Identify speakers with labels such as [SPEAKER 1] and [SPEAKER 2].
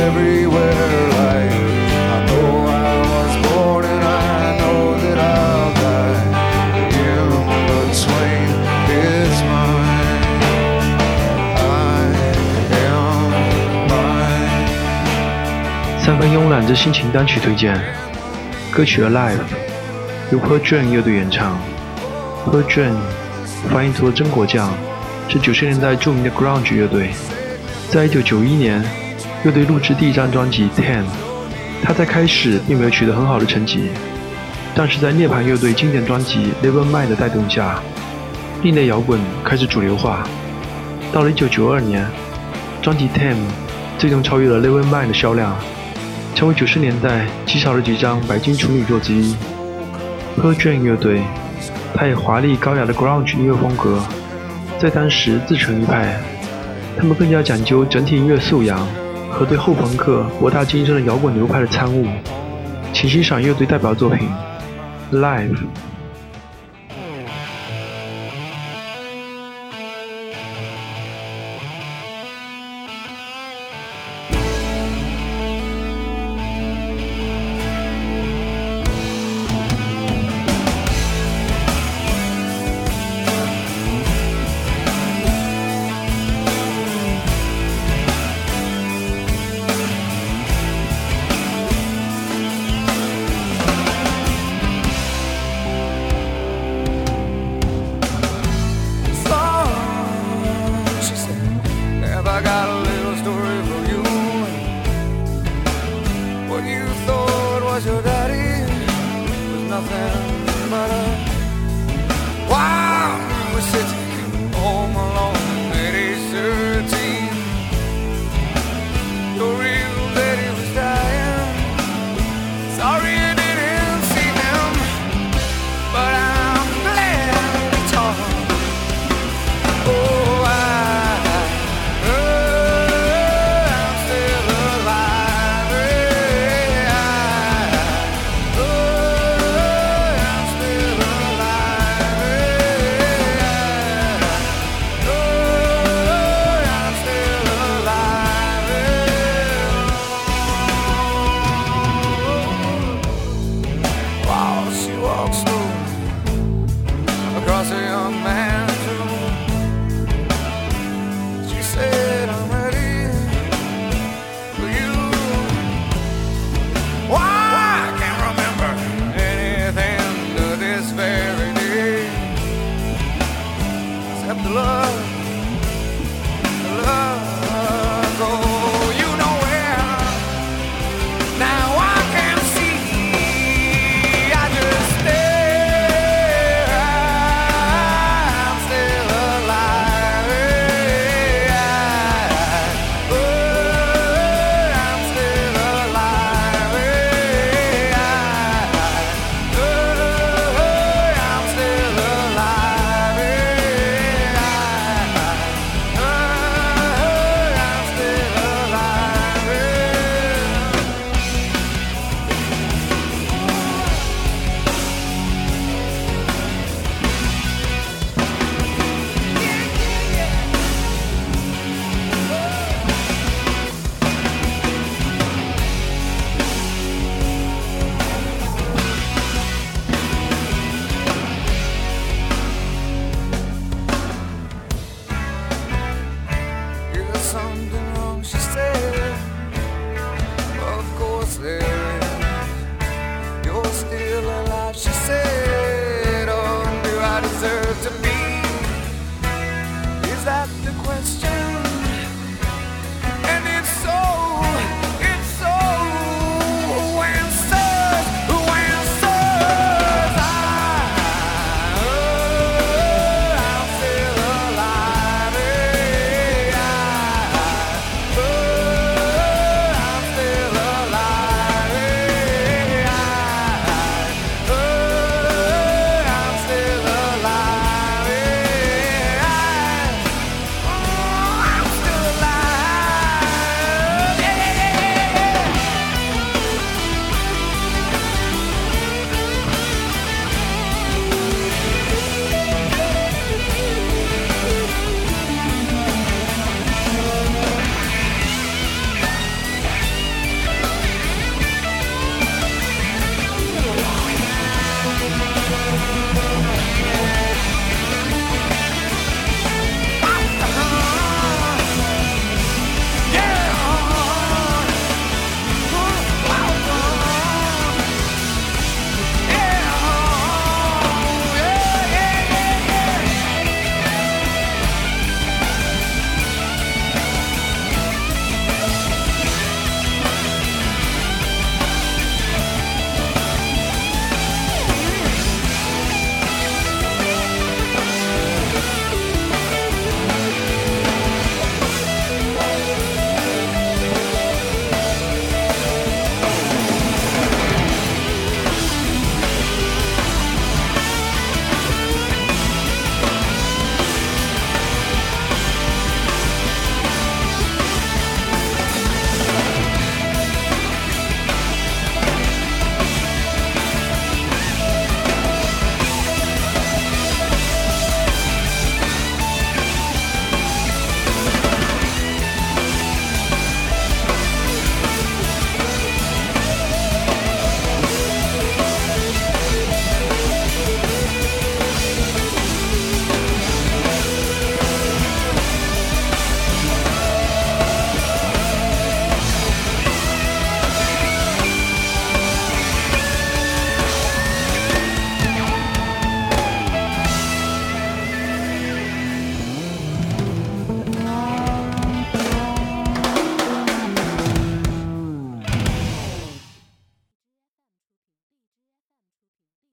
[SPEAKER 1] everywhere like I know I was born and I know that I'll die in between it's mine I am mine
[SPEAKER 2] 三分慵懒之心情单曲推荐，歌曲《Alive》由 Per June 乐队演唱。Per June 发音图的真果酱是九十年代著名的 Grunge 乐队。在一九九一年，乐队录制第一张专辑《Ten》，他在开始并没有取得很好的成绩，但是在涅槃乐队经典专辑《Never Mind》的带动下，另类摇滚开始主流化。到了一九九二年，专辑《Ten》最终超越了《Never Mind》的销量。成为九十年代极少的几张白金处女作之一。Per June 乐队，他以华丽高雅的 Grunge 音乐风格，在当时自成一派。他们更加讲究整体音乐素养和对后朋克博大精深的摇滚流派的参悟。请欣赏乐队代表作品《Live》。
[SPEAKER 1] say I'm